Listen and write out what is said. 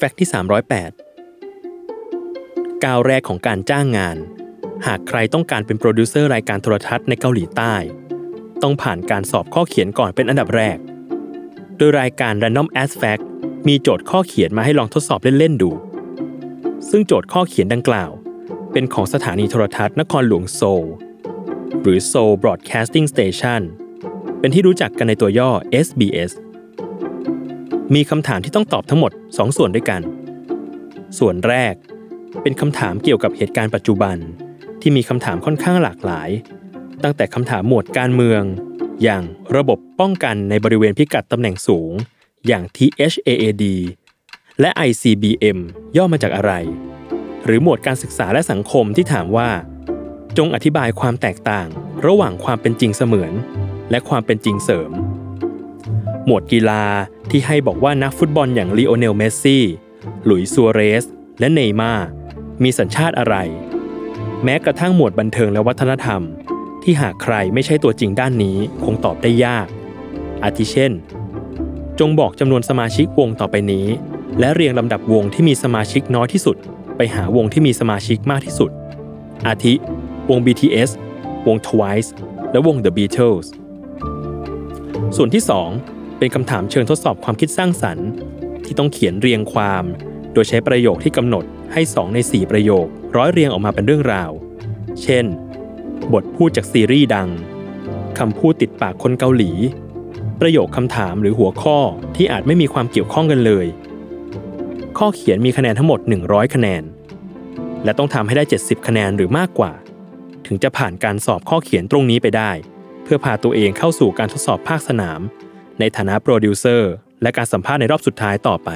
Fact ที่ 308 ก้าวแรกของการจ้างงาน หากใครต้องการเป็นโปรดิวเซอร์รายการโทรทัศน์ในเกาหลีใต้ ต้องผ่านการสอบข้อเขียนก่อนเป็นอันดับแรก โดยรายการ Random As Fact มีโจทย์ข้อเขียนมาให้ลองทดสอบเล่นๆดู ซึ่งโจทย์ข้อเขียนดังกล่าว เป็นของสถานีโทรทัศน์นครหลวงโซล หรือ Seoul Broadcasting Station เป็นที่รู้จักกันในตัวย่อ SBS มีคำถามที่ต้องตอบทั้งหมด 2 ส่วนด้วยกัน ส่วนแรก เป็นคำถามเกี่ยวกับเหตุการณ์ปัจจุบัน ที่มีคำถามค่อนข้างหลากหลาย ตั้งแต่คำถามหมวดการเมือง อย่างระบบป้องกันในบริเวณพิกัดตำแหน่งสูง อย่าง THAAD และ ICBM ย่อมาจากอะไร หรือหมวดการศึกษาและสังคมที่ถามว่า จงอธิบายความแตกต่าง ระหว่างความเป็นจริงเสมือน และความเป็นจริงเสริม หมวดกีฬาที่ให้บอกว่านักฟุตบอลอย่างลีโอเนลเมสซี่ หลุยส์ซัวเรส และเนย์มาร์มีสัญชาติอะไร แม้กระทั่งหมวดบันเทิงและวัฒนธรรม ที่หากใครไม่ใช่ตัวจริงด้านนี้คงตอบได้ยาก อาทิเช่น จงบอกจำนวนสมาชิกวงต่อไปนี้ และเรียงลำดับวงที่มีสมาชิกน้อยที่สุด ไปหาวงที่มีสมาชิกมากที่สุด อาทิ วง BTS วง Twice และวง The Beatles ส่วนที่ 2 เป็นคำถามเชิงทดสอบความคิดสร้างสรรค์ ที่ต้องเขียนเรียงความ โดยใช้ประโยคที่กำหนดให้ 2 ใน 4 ประโยค ร้อยเรียงออกมาเป็นเรื่องราว เช่น บทพูดจากซีรีส์ดังคำพูดติดปากคนเกาหลี ประโยคคำถามหรือหัวข้อที่อาจไม่มีความเกี่ยวข้องกันเลย ข้อเขียนมีคะแนนทั้งหมด 100 คะแนน และต้องทำให้ได้ 70 คะแนนหรือมากกว่า ถึงจะผ่านการสอบข้อเขียนตรงนี้ไปได้ เพื่อพาตัวเองเข้าสู่การทดสอบภาคสนาม ในฐานะโปรดิวเซอร์และการสัมภาษณ์ในรอบสุดท้ายต่อไป